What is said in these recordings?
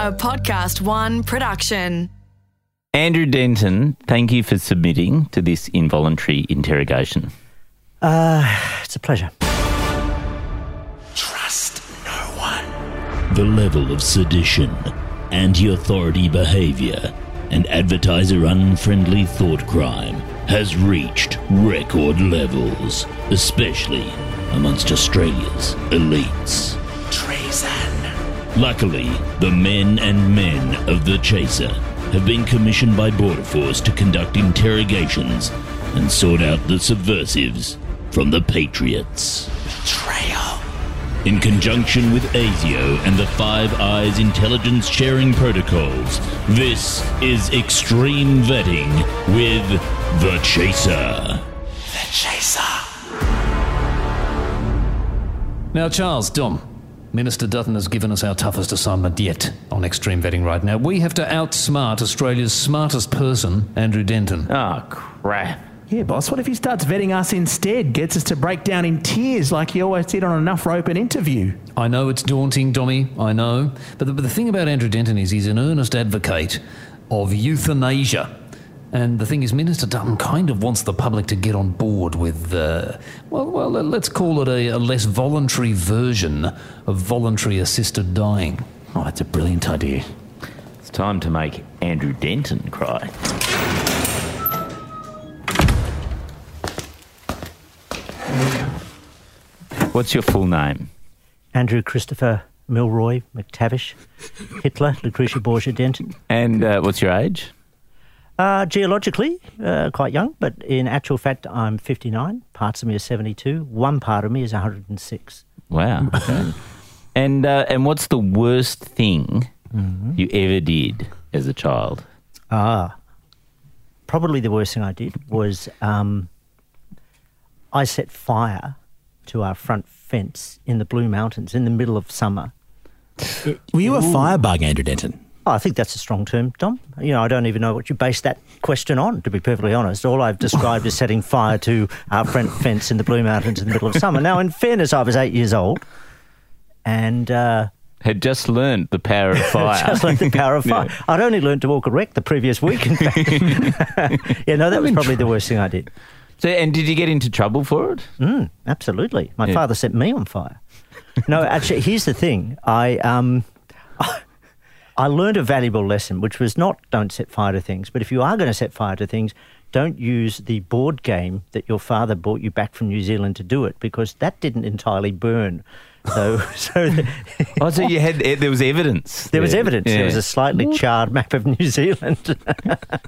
a Podcast One production. Andrew Denton, thank you for submitting to this involuntary interrogation. Uh, it's a pleasure. Trust no one. The level of sedition, anti authority behavior, and advertiser unfriendly thought crime has reached record levels, especially amongst Australia's elites. Treason. Luckily, the men and men of the Chaser have been commissioned by Border Force to conduct interrogations and sort out the subversives from the Patriots. Betrayal. In conjunction with ASIO and the Five Eyes intelligence sharing protocols, this is Extreme Vetting with The Chaser. The Chaser. Now, Charles, Dom, Minister Dutton has given us our toughest assignment yet on extreme vetting right now. We have to outsmart Australia's smartest person, Andrew Denton. Oh, crap. Yeah, boss, what if he starts vetting us instead? Gets us to break down in tears like he always did on Enough Rope and interview. I know it's daunting, Dommy, I know. But the, but the thing about Andrew Denton is he's an earnest advocate of euthanasia. And the thing is, Minister Dutton kind of wants the public to get on board with, uh, well, well, let's call it a, a less voluntary version of voluntary assisted dying. Oh, that's a brilliant idea. It's time to make Andrew Denton cry. What's your full name? Andrew Christopher Milroy McTavish, Hitler, Lucretia Borgia Denton. And uh, what's your age? Uh, geologically, uh, quite young, but in actual fact, I'm 59. Parts of me are 72. One part of me is 106. Wow. Okay. and uh, and what's the worst thing you ever did as a child? Ah, probably the worst thing I did was um, I set fire to our front fence in the Blue Mountains in the middle of summer. Were you a firebug, Andrew Denton? Oh, I think that's a strong term, Dom. You know, I don't even know what you base that question on, to be perfectly honest. All I've described is setting fire to our front fence in the Blue Mountains in the middle of summer. Now, in fairness, I was eight years old and uh, Had just learned the power of fire. just like the power of fire. I'd only learned to walk erect the previous week, in fact. yeah, no, that was probably the worst thing I did. So, and did you get into trouble for it? Mm, absolutely. My Yeah. father set me on fire. No, actually, here's the thing. I um, I learned a valuable lesson, which was not don't set fire to things, but if you are going to set fire to things, don't use the board game that your father brought you back from New Zealand to do it, because that didn't entirely burn. So, so Oh, so you had eh, there was evidence. there was there. evidence. There was a slightly charred map of New Zealand.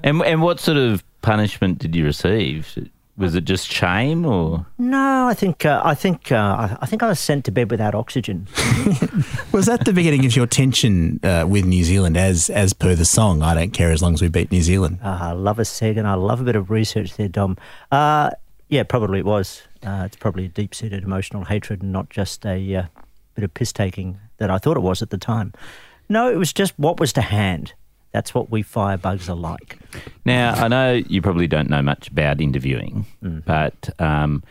And and what sort of punishment did you receive? Was it just shame or? no, I think uh, I think uh, I- I think I was sent to bed without oxygen. Was that the beginning of your tension uh, with New Zealand, as as per the song? I don't care as long as we beat New Zealand. Uh, I love a seg and I love a bit of research there, Dom. Uh, yeah, probably it was. Uh, it's probably a deep seated emotional hatred and not just a uh, bit of piss taking that I thought it was at the time. No, it was just what was to hand. That's what we firebugs are like. Now I know you probably don't know much about interviewing, Mm. but um,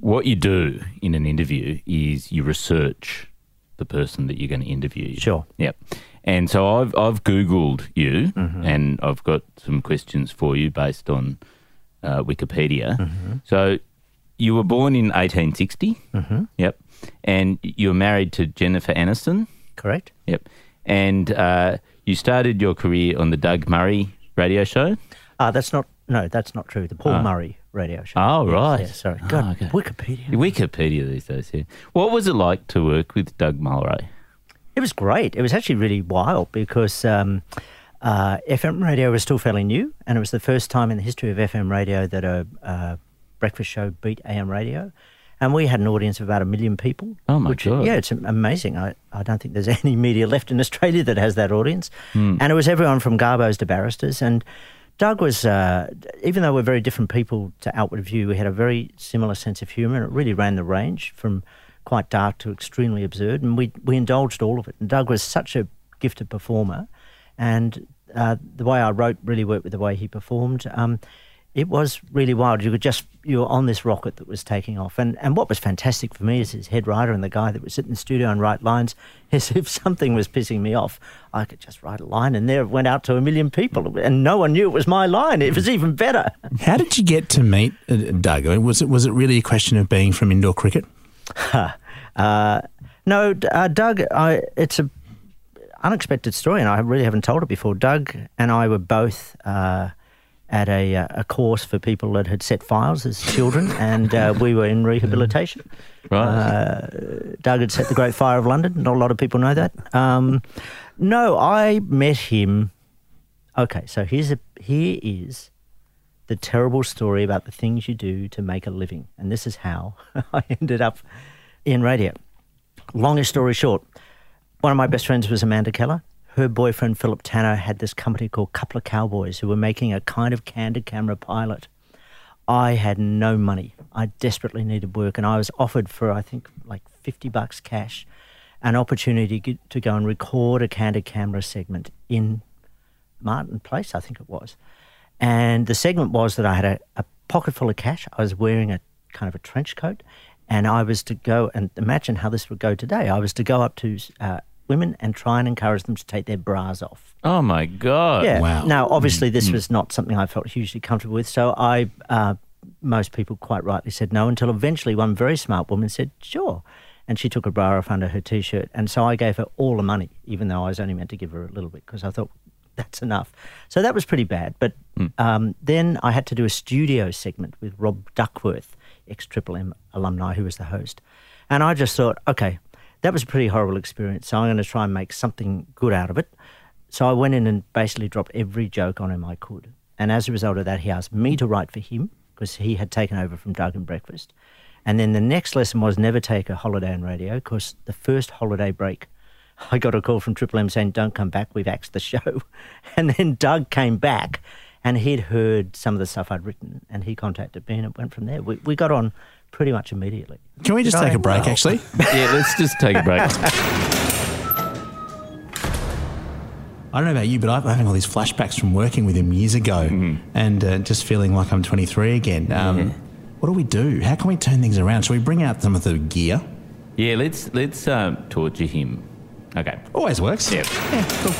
what you do in an interview is you research the person that you're going to interview. Sure. Yep. And so I've I've googled you, Mm-hmm. and I've got some questions for you based on uh, Wikipedia. Mm-hmm. So you were born in 1860. Mm-hmm. Yep. And you were married to Jennifer Aniston. Correct? Yep. And uh, you started your career on the Doug Murray radio show. Uh, that's not, no, that's not true. The Paul Murray radio show. Oh, Yes, right. yes, sorry. Oh, God, okay. Wikipedia. Wikipedia these days, yeah. What was it like to work with Doug Mulray? It was great. It was actually really wild because um, uh, FM radio was still fairly new, and it was the first time in the history of FM radio that a, a breakfast show beat AM radio. And we had an audience of about a million people. Oh, my which, God. Yeah, it's amazing. I, I don't think there's any media left in Australia that has that audience. Hmm. And it was everyone from garbos to barristers. And Doug was, uh, even though we're very different people to outward view, we had a very similar sense of humour. And it really ran the range from quite dark to extremely absurd. And we, we indulged all of it. And Doug was such a gifted performer. And uh, the way I wrote really worked with the way he performed. Um, it was really wild. You could just you were on this rocket that was taking off, and and what was fantastic for me is his head writer and the guy that was sitting in the studio and write lines. Is if something was pissing me off, I could just write a line, and there it went out to a million people, and no one knew it was my line. It was even better. How did you get to meet uh, Doug? Was it was it really a question of being from indoor cricket? Uh, no, uh, Doug, I, it's a unexpected story, and I really haven't told it before. Doug and I were both uh, at a, uh, a course for people that had set fires as children, and uh, we were in rehabilitation. Right. Uh, Doug had set the Great Fire of London. Not a lot of people know that. Um, no, I met him. Okay, so here's a here is the terrible story about the things you do to make a living, and this is how I ended up in radio. Longest story short, one of my best friends was Amanda Keller. Her boyfriend Philip Tanner had this company called Couple of Cowboys, who were making a kind of candid camera pilot. I had no money. I desperately needed work, and I was offered for I think like fifty bucks cash, an opportunity to go and record a candid camera segment in Martin Place, I think it was. And the segment was that I had a, a pocket full of cash. I was wearing a kind of a trench coat, and I was to go and imagine how this would go today. I was to go up to uh, women and try and encourage them to take their bras off. oh my god. Yeah. Wow. Now, obviously, this was not something I felt hugely comfortable with. So I, uh, most people quite rightly said no until eventually one very smart woman said, sure. And she took a bra off under her t shirt. And so I gave her all the money, even though I was only meant to give her a little bit because I thought that's enough. So that was pretty bad. But um, then I had to do a studio segment with Rob Duckworth, ex Triple M alumni, who was the host. And I just thought, okay, that was a pretty horrible experience. So I'm going to try and make something good out of it. So I went in and basically dropped every joke on him I could. And as a result of that, he asked me to write for him because he had taken over from Doug and Breakfast. And then the next lesson was never take a holiday on radio because the first holiday break, I got a call from Triple M saying, Don't come back, we've axed the show. And then Doug came back and he'd heard some of the stuff I'd written and he contacted me and it went from there. We, we got on pretty much immediately. Can we just take a break? Well. Actually, Yeah, let's just take a break. I don't know about you, but I'm having all these flashbacks from working with him years ago, and uh, just feeling like I'm 23 again. Um, What do we do? How can we turn things around? Shall we bring out some of the gear? yeah, let's let's um, torture him. Okay. Always works. Yeah. Yeah. cool.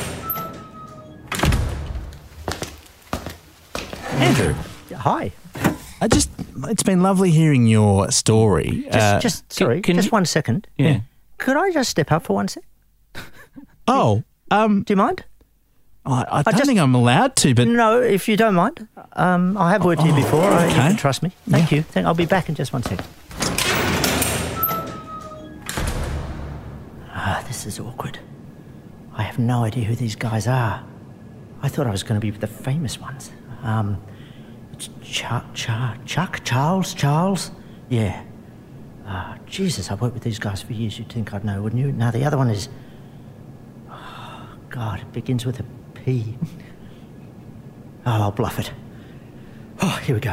Andrew, Hi. I just, it's been lovely hearing your story. Just, Uh, just sorry, can just you- one second. Yeah. Could I just step up for one sec? oh, um, Do you mind? I, I don't just- think I'm allowed to, but No, if you don't mind. Um, I have worked here before. I, you okay. can trust me. Thank you. Thank, I'll be back in just one second. Ah, this is awkward. I have no idea who these guys are. I thought I was going to be with the famous ones. Um, Chuck, Chuck, Chuck, Charles, Charles. Yeah. Ah, Jesus, I've worked with these guys for years. You'd think I'd know, wouldn't you? Now the other one is. Oh, God, it begins with a P. Oh, I'll bluff it. Oh, here we go.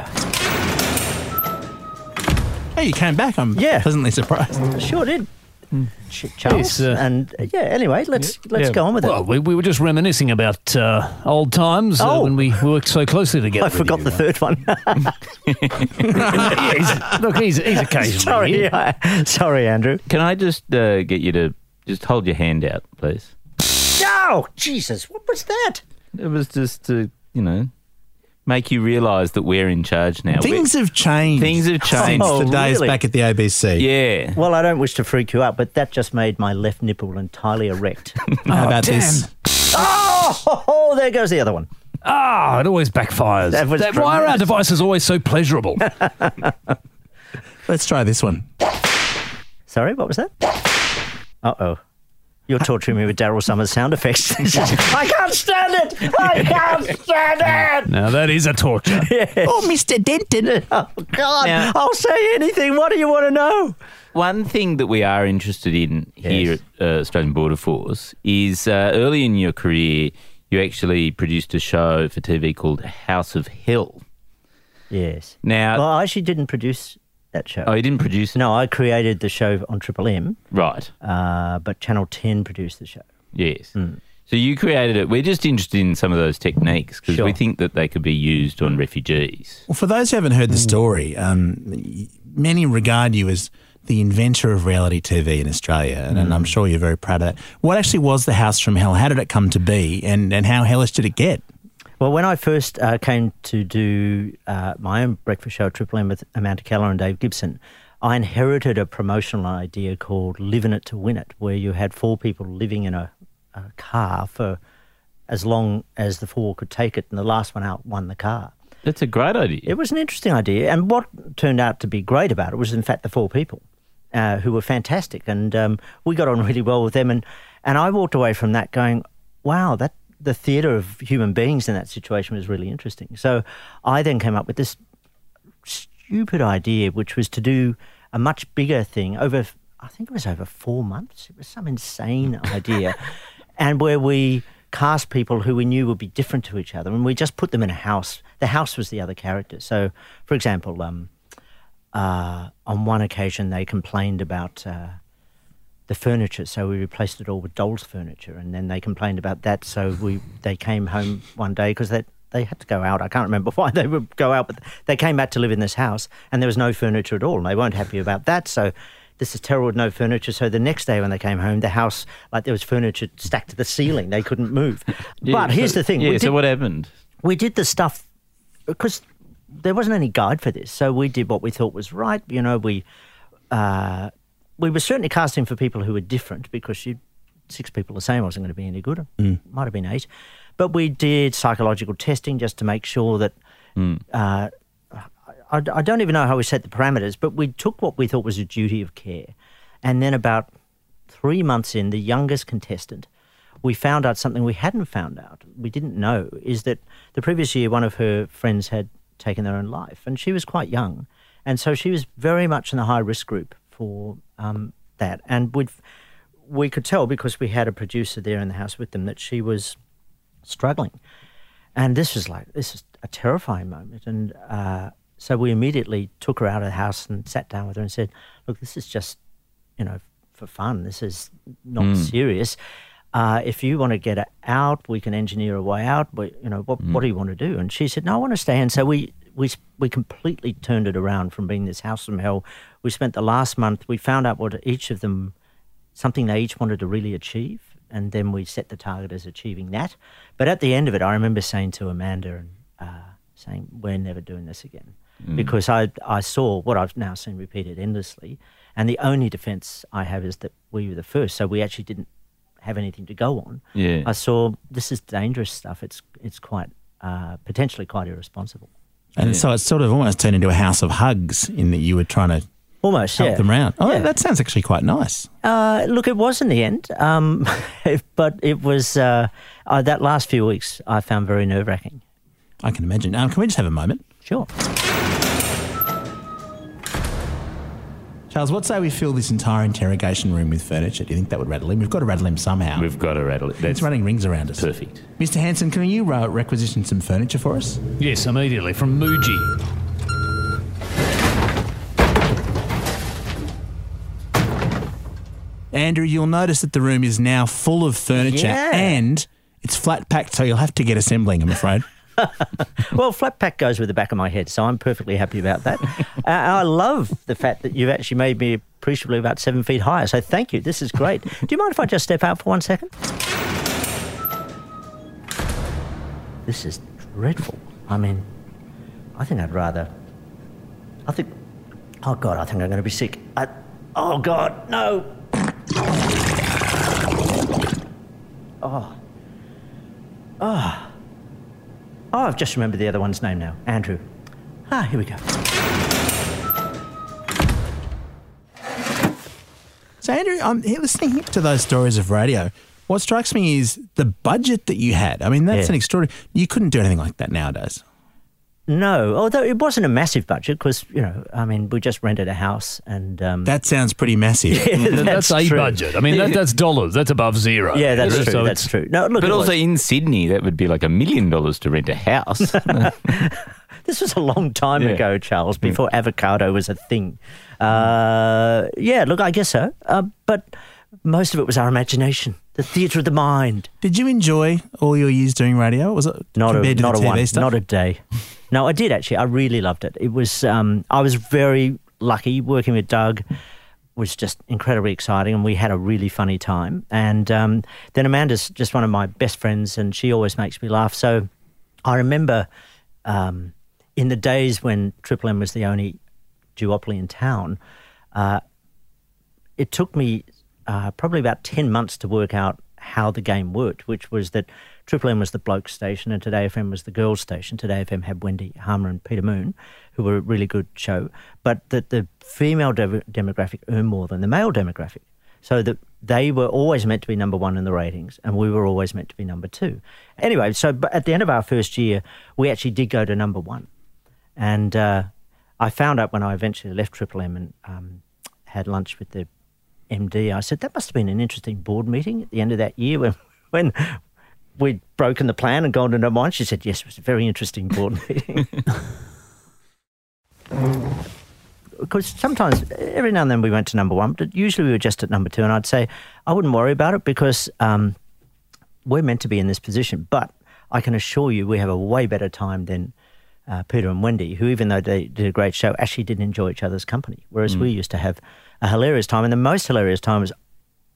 hey, you came back. I'm Yeah. pleasantly surprised. Sure did. Ch- Charles. Yes, uh, and uh, yeah, anyway, let's let's Yeah. go on with Well, it. we, we were just reminiscing about uh, old times uh, Oh. when we worked so closely together. I forgot you. the third one. He's- look, he's, he's occasionally sorry, here. I- sorry, Andrew. Can I just uh, get you to just hold your hand out, please? No, Jesus, what was that? It was just to, you know, make you realise that we're in charge now. Things have changed. Things have changed. Oh, Since the days really? back at the ABC. yeah. Well, I don't wish to freak you out, but that just made my left nipple entirely erect. How about damn. this? oh, there goes the other one. Ah, it always backfires. That was why are our devices always so pleasurable? Let's try this one. Sorry, what was that? Uh oh. You're torturing me with Daryl Somers sound effects. I can't stand it! I can't stand it! now, that is a torture. Oh, Mr. Denton. Oh, God. Now- I'll say anything. What do you want to know? One thing that we are interested in here at uh, Australian Border Force is uh, early in your career, you actually produced a show for TV called House of Hell. Yes. Now, Well, I actually didn't produce that show. oh, you didn't produce it? No, I created the show on Triple M, Right. uh, but Channel 10 produced the show. Yes. So you created it. We're just interested in some of those techniques because Sure. we think that they could be used on refugees. Well, for those who haven't heard the story, um, many regard you as the inventor of reality TV in Australia, and, and I'm sure you're very proud of that. What actually was the House from Hell? How did it come to be, and, and how hellish did it get? Well, when I first uh, came to do uh, my own breakfast show, Triple M with Amanda Keller and Dave Gibson, I inherited a promotional idea called Live in It to Win It, where you had four people living in a, a car for as long as the four could take it, and the last one out won the car. That's a great idea. It was an interesting idea, and what turned out to be great about it was, in fact, the four people uh, who were fantastic, and um, we got on really well with them. and And I walked away from that going, "Wow, that the theatre of human beings in that situation was really interesting." So I then came up with this stupid idea, which was to do a much bigger thing over. I think it was over four months. It was some insane idea, and where we cast people who we knew would be different to each other, and we just put them in a house. The house was the other character. So, for example, um, uh, on one occasion they complained about uh, the furniture, so we replaced it all with dolls' furniture, and then they complained about that. So we they came home one day because they they had to go out. I can't remember why they would go out, but they came back to live in this house, and there was no furniture at all, and they weren't happy about that. So. This is terrible with no furniture. So the next day when they came home, the house, like there was furniture stacked to the ceiling. They couldn't move. Yeah, but here's so- the thing. Yeah, we so did- what happened? we did the stuff because there wasn't any guide for this. So we did what we thought was right. You know, we uh, we were certainly casting for people who were different because you six people the same wasn't going to be any good. Might have been eight, but we did psychological testing just to make sure that. Uh, I, I don't even know how we set the parameters, but we took what we thought was a duty of care, and then about three months in, the youngest contestant, we found out something we hadn't found out. We didn't know is that the previous year one of her friends had taken their own life, and she was quite young, and so she was very much in the high risk group for um, that. And we we could tell because we had a producer there in the house with them that she was struggling, and this was like this is a terrifying moment, and. Uh, so we immediately took her out of the house and sat down with her and said, "Look, this is just, you know, for fun. This is not serious. Uh, if you want to get out, we can engineer a way out. But you know, what what do you want to do?" And she said, "No, I want to stay." And so we we we completely turned it around from being this house from hell. We spent the last month. We found out what each of them something they each wanted to really achieve, and then we set the target as achieving that. But at the end of it, I remember saying to Amanda and uh, saying, "We're never doing this again," because I I saw what I've now seen repeated endlessly, and the only defence I have is that we were the first, so we actually didn't have anything to go on. Yeah. I saw this is dangerous stuff. It's it's quite uh, potentially quite irresponsible. And so it sort of almost turned into a house of hugs in that you were trying to Almost, help yeah. them round. Oh, Yeah. that sounds actually quite nice. Uh, look, it was in the end, um, but it was uh, uh, that last few weeks I found very nerve wracking. I can imagine. Um, can we just have a moment? Sure. Charles, what say we fill this entire interrogation room with furniture? Do you think that would rattle him? We've got to rattle him somehow. We've got to rattle it. it's running rings around us. perfect. Mr. Hansen, can you uh, requisition some furniture for us? Yes, immediately from Muji. Andrew, you'll notice that the room is now full of furniture Yeah. and it's flat packed, so you'll have to get assembling, I'm afraid. Well, flat pack goes with the back of my head, so I'm perfectly happy about that. uh, I love the fact that you've actually made me appreciably about seven feet higher. So thank you. This is great. Do you mind if I just step out for one second? This is dreadful. I mean, I think I'd rather. I think. Oh God, I think I'm going to be sick. I, oh God, no. Oh. Oh. Oh, I've just remembered the other one's name now. Andrew. Ah, here we go. So, Andrew, I'm here listening to those stories of radio. What strikes me is the budget that you had. I mean, that's Yeah. an extraordinary. You couldn't do anything like that nowadays. No, although it wasn't a massive budget because, you know, I mean, we just rented a house and. Um, That sounds pretty massive. that's, a true. budget. I mean, that, that's dollars. That's above zero. Yeah, that's true. it's- That's true. No, look, But also was- in Sydney, that would be like a million dollars to rent a house. this was a long time Yeah. ago, Charles, before avocado was a thing. Uh, yeah, look, I guess so. Uh, but Most of it was our imagination, the theatre of the mind. Did you enjoy all your years doing radio? Was it Not compared a to not the a TV one, stuff? not a day. No, I did actually. I really loved it. It was. Um, I was very lucky working with Doug. Was just incredibly exciting, and we had a really funny time. And um, then Amanda's just one of my best friends, and she always makes me laugh. So I remember um, in the days when Triple M was the only duopoly in town. Uh, it took me uh, probably about 10 months to work out how the game worked, which was that Triple M was the bloke station and Today FM was the girls station. Today FM had Wendy Harmer and Peter Moon, who were a really good show, but that the female de- demographic earned more than the male demographic. So that they were always meant to be number one in the ratings, and we were always meant to be number two. Anyway, so at the end of our first year, we actually did go to number one. And uh, I found out when I eventually left Triple M and um, had lunch with the MD, I said, that must have been an interesting board meeting at the end of that year when, when we'd broken the plan and gone to number one. She said, yes, it was a very interesting board meeting. Because sometimes, every now and then we went to number one, but usually we were just at number two. And I'd say, I wouldn't worry about it because um, we're meant to be in this position. But I can assure you, we have a way better time than uh, Peter and Wendy, who, even though they did a great show, actually didn't enjoy each other's company. Whereas we used to have a hilarious time. And the most hilarious time was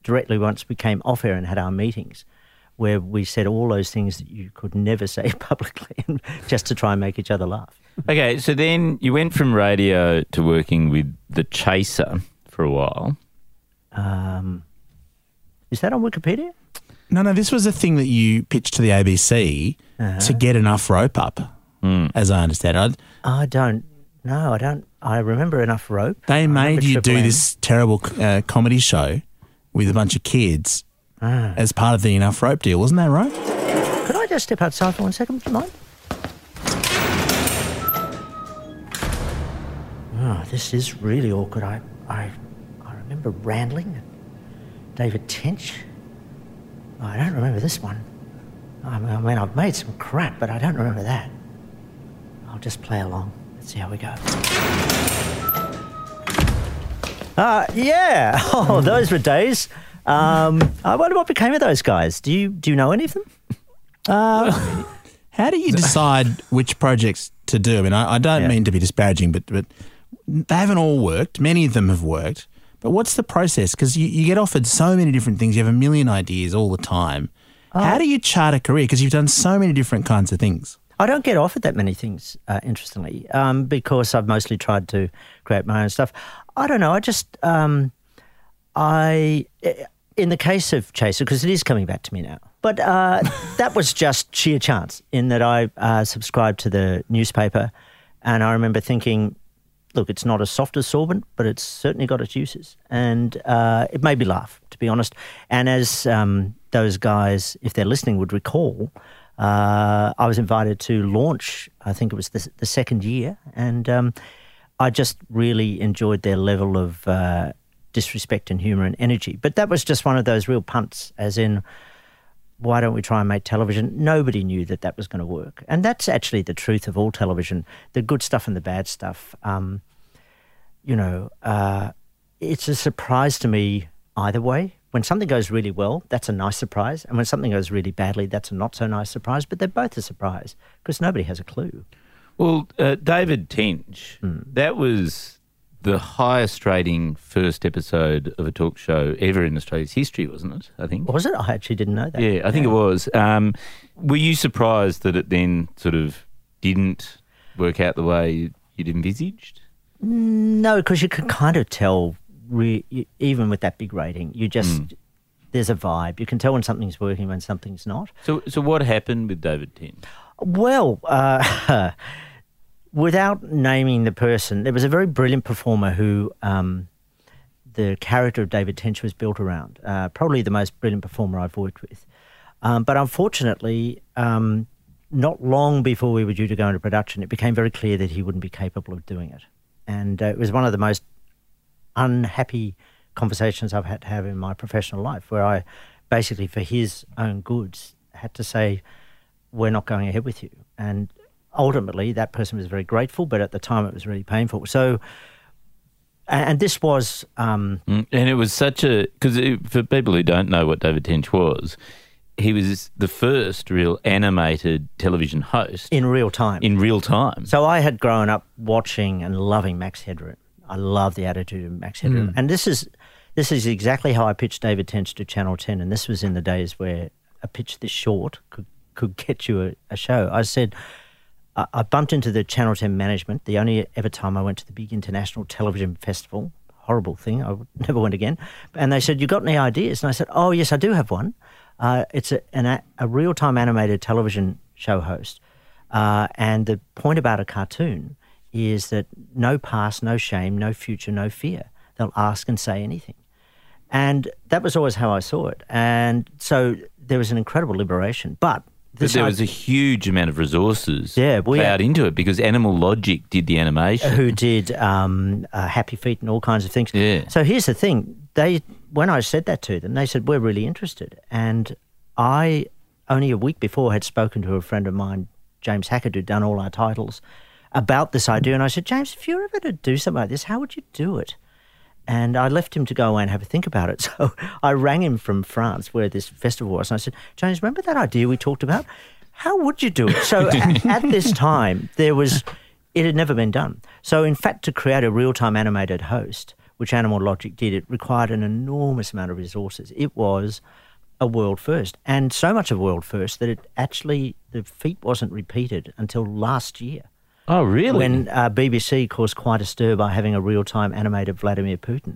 directly once we came off air and had our meetings, where we said all those things that you could never say publicly just to try and make each other laugh. Okay, so then you went from radio to working with The Chaser for a while. Um, is that on Wikipedia? No, no, this was a thing that you pitched to the ABC Uh-huh. to get enough rope up, as I understand it. I don't know. I don't. I remember enough rope. They I made you do M. this terrible uh, comedy show with a bunch of kids Ah. as part of the enough rope deal, wasn't that right? Could I just step outside for one second? Do you mind? Oh, this is really awkward. I, I, I remember Randling, David Tench. I don't remember this one. I mean, I've made some crap, but I don't remember that. I'll just play along. Let's see how we go. Uh, yeah. Oh, those were days. Um, I wonder what became of those guys. Do you do you know any of them? How do you decide which projects to do? I mean, I, I don't Yeah. mean to be disparaging, but but they haven't all worked. Many of them have worked. But what's the process? Because you, you get offered so many different things. You have a million ideas all the time. How do you chart a career? Because you've done so many different kinds of things. I don't get offered that many things, uh, interestingly, um, because I've mostly tried to create my own stuff. I don't know. I just, um, I, in the case of Chaser, because it is coming back to me now, but uh, that was just sheer chance in that I uh, subscribed to the newspaper, and I remember thinking, look, it's not a soft absorbent, but it's certainly got its uses. And uh, it made me laugh, to be honest. And as um, those guys, if they're listening, would recall, uh, I was invited to launch, I think it was the, the second year. And um, I just really enjoyed their level of uh, disrespect and humour and energy. But that was just one of those real punts, as in, why don't we try and make television? Nobody knew that that was going to work. And that's actually the truth of all television the good stuff and the bad stuff. Um, you know, uh, it's a surprise to me either way. When something goes really well, that's a nice surprise. And when something goes really badly, that's a not so nice surprise. But they're both a surprise because nobody has a clue. Well, uh, David Tench, that was the highest rating first episode of a talk show ever in Australia's history, wasn't it? I think. Was it? I actually didn't know that. Yeah, I think it was. Um, were you surprised that it then sort of didn't work out the way you'd envisaged? No, because you could kind of tell, re- you- even with that big rating, you just, there's a vibe. You can tell when something's working, when something's not. So, so what happened with David Tench? Well, uh, without naming the person, there was a very brilliant performer who um, the character of David Tench was built around. Uh, probably the most brilliant performer I've worked with. Um, but unfortunately, um, not long before we were due to go into production, it became very clear that he wouldn't be capable of doing it. And uh, it was one of the most unhappy conversations I've had to have in my professional life, where I basically, for his own goods, had to say, we're not going ahead with you. And ultimately, that person was very grateful, but at the time it was really painful. So and, this was um, Mm, And it was such a because for people who don't know what David Tench was, he was the first real animated television host in real time. in real time. So I had grown up watching and loving Max Headroom. I love the attitude of Max Headroom, and this is this is exactly how I pitched David Tench to Channel Ten. And this was in the days where a pitch this short could could get you a, a show. I said. I I bumped into the Channel 10 management the only ever time I went to the big international television festival. Horrible thing. I never went again. And they said, You got any ideas? And I said, Oh, yes, I do have one. Uh, it's a, an, a, a real time animated television show host. Uh, and the point about a cartoon is that no past, no shame, no future, no fear. They'll ask and say anything. And that was always how I saw it. And so there was an incredible liberation. But But there was a huge amount of resources Yeah, we- plowed into it because Animal Logic did the animation. who did um, uh, Happy Feet and all kinds of things. Yeah. So here's the thing: they when I said that to them, they said we're really interested, and I only a week before had spoken to a friend of mine, James Hackett, who'd done all our titles, about this idea, and I said, James, if you were ever to do something like this, how would you do it? And I left him to go away and have a think about it. So I rang him from France, where this festival was, and I said, James, remember that idea we talked about? How would you do it? So at, at this time, there was, it had never been done. So in fact, to create a real time animated host, which Animal Logic did, it required an enormous amount of resources. It was a world first, and so much of a world first that it actually, the feat wasn't repeated until last year oh, really? when uh, BBC caused quite a stir by having a real time animated Vladimir Putin.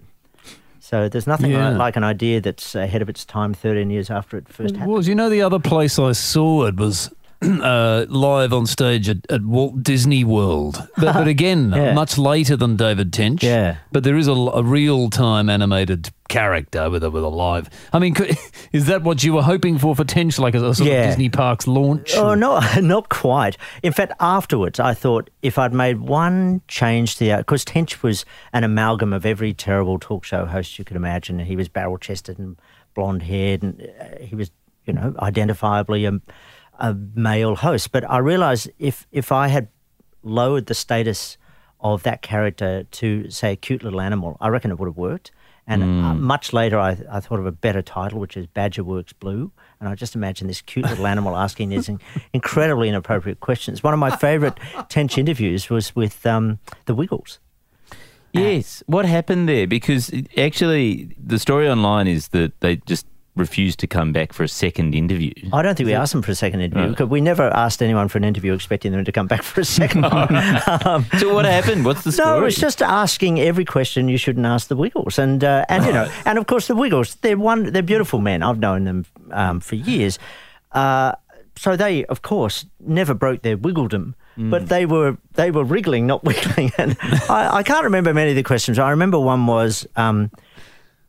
So there's nothing Yeah. like, like an idea that's ahead of its time 13 years after it first happened. Was you know the other place I saw it was uh, live on stage at, at Walt Disney World, but, but again, Yeah. much later than David Tench. Yeah. but there is a, a real time animated character with a with a live. I mean, could, is that what you were hoping for for Tench, like a, a sort Yeah. of Disney Parks launch? Oh, no, not quite. In fact, afterwards, I thought if I'd made one change to the because Tench was an amalgam of every terrible talk show host you could imagine. He was barrel chested and blonde haired, and uh, he was, you know, identifiably a, a male host. But I realised if if I had lowered the status of that character to say a cute little animal, I reckon it would have worked. And uh, much later, I, I thought of a better title, which is Badger Works Blue. And I just imagine this cute little animal asking these incredibly inappropriate questions. One of my favourite Tench interviews was with um, the Wiggles. Yes. What happened there? Because actually, the story online is that they just refused to come back for a second interview. I don't think we asked them for a second interview Right. because we never asked anyone for an interview expecting them to come back for a second one. um, So what happened? What's the story? No, was just asking every question you shouldn't ask the Wiggles, and uh, and you know, and of course the Wiggles, they're one, they're beautiful men. I've known them um, for years, uh, so they, of course, never broke their wiggledom. But they were they were wriggling, not wiggling, and I, I can't remember many of the questions. I remember one was, um,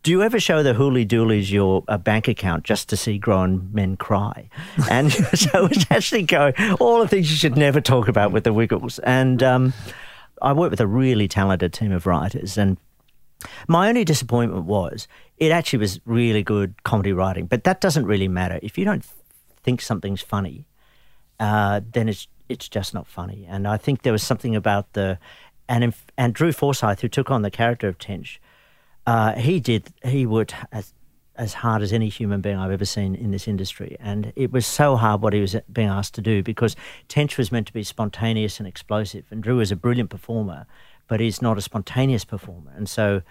"Do you ever show the Hooley Dooleys your uh, bank account just to see grown men cry?" And so it's actually going all the things you should never talk about with the Wiggles, and. Um, I work with a really talented team of writers, and my only disappointment was it actually was really good comedy writing, but that doesn't really matter. If you don't think something's funny, uh, then it's it's just not funny. And I think there was something about the and and Drew Forsythe, who took on the character of Tench, uh, he did he worked as as hard as any human being I've ever seen in this industry, and it was so hard what he was being asked to do because Tench was meant to be spontaneous and explosive, and Drew is a brilliant performer, but he's not a spontaneous performer, and so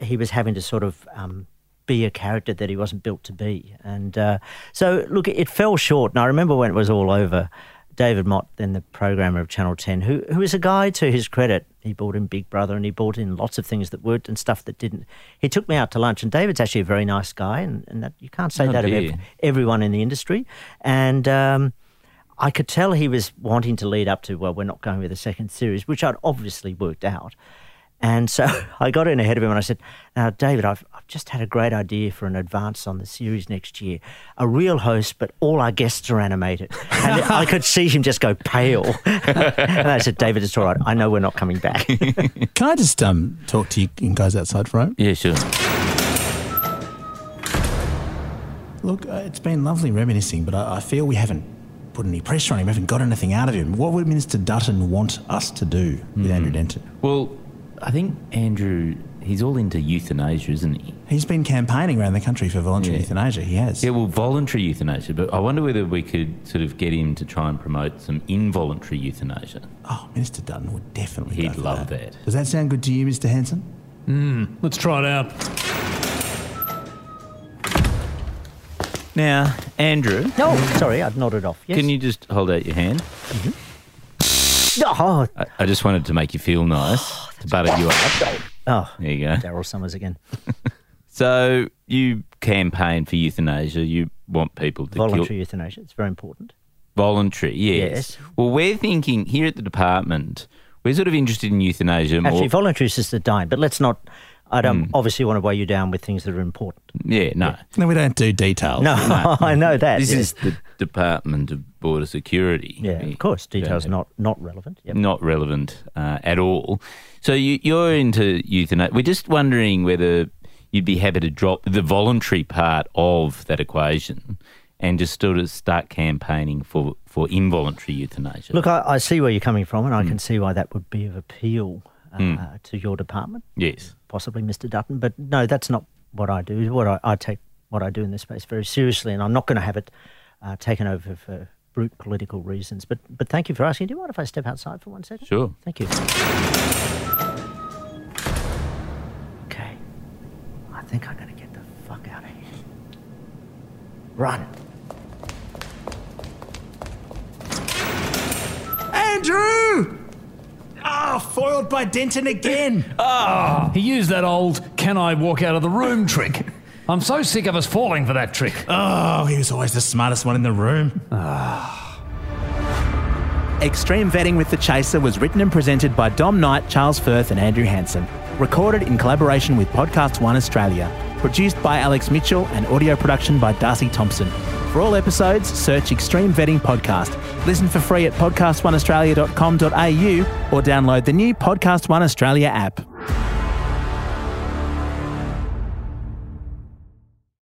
he was having to sort of um, be a character that he wasn't built to be, and uh, so look, it fell short. And I remember when it was all over. David Mott, then the programmer of Channel 10, who, who is a guy to his credit. He brought in Big Brother and he brought in lots of things that worked and stuff that didn't. He took me out to lunch, and David's actually a very nice guy, and, and that, you can't say Oh, that of dear. ev- everyone in the industry. And um, I could tell he was wanting to lead up to, well, we're not going with a second series, which I'd obviously worked out. And so I got in ahead of him and I said, Now, David, I've just had a great idea for an advance on the series next year. A real host, but all our guests are animated. And I could see him just go pale. and I said, David, it's all right. I know we're not coming back. Can I just um, talk to you guys outside for a moment? yeah, sure. Look, uh, it's been lovely reminiscing, but I, I feel we haven't put any pressure on him, haven't got anything out of him. What would Minister Dutton want us to do with Andrew Denton? Well, I think Andrew he's all into euthanasia, isn't he? He's been campaigning around the country for voluntary Yeah. euthanasia. He has. Yeah, well, voluntary euthanasia, but I wonder whether we could sort of get him to try and promote some involuntary euthanasia. Oh, Minister Dutton would definitely. He'd go for love that. that. Does that sound good to you, Mr. Hansen? Mmm, let's try it out. Now, Andrew, No, sorry, I'd nodded off. Yes. can you just hold out your hand? Oh, I, I just wanted to make you feel nice, oh, to butter you up. Oh There you go. Daryl Somers again. So you campaign for euthanasia. You want people to Voluntary kill euthanasia. It's very important. voluntary. Yes. Yes. Well, we're thinking here at the department. We're sort of interested in euthanasia more. Actually, voluntary assisted dying, but let's not. I don't Hmm. obviously want to weigh you down with things that are important. yeah, no. No, we don't do details. No, I know that. This yes. is the Department of Border Security. yeah, We of course. Details not not relevant. Yep. not relevant uh, at all. So you, you're into euthanasia. We're just wondering whether you'd be happy to drop the voluntary part of that equation and just sort of start campaigning for, for involuntary euthanasia. Look, I, I see where you're coming from, Hmm. and I can see why that would be of appeal uh, to your department, yes. possibly Mr. Dutton. But no, that's not what I do. What I, I take what I do in this space very seriously, and I'm not going to have it uh, taken over for brute political reasons. But but thank you for asking. Do you mind if I step outside for one second? Sure. Thank you. Okay. I think I'm going to get the fuck out of here. Run. Andrew! Foiled by Denton again. Ah, He used that old "Can I walk out of the room?" trick. I'm so sick of us falling for that trick. Oh, he was always the smartest one in the room. Extreme Vetting with the Chaser was written and presented by Dom Knight, Charles Firth, and Andrew Hansen. Recorded in collaboration with Podcast One Australia. Produced by Alex Mitchell and audio production by Darcy Thompson. For all episodes, search Extreme Vetting Podcast. Listen for free at podcastoneaustralia.com.au or download the new Podcast One Australia app.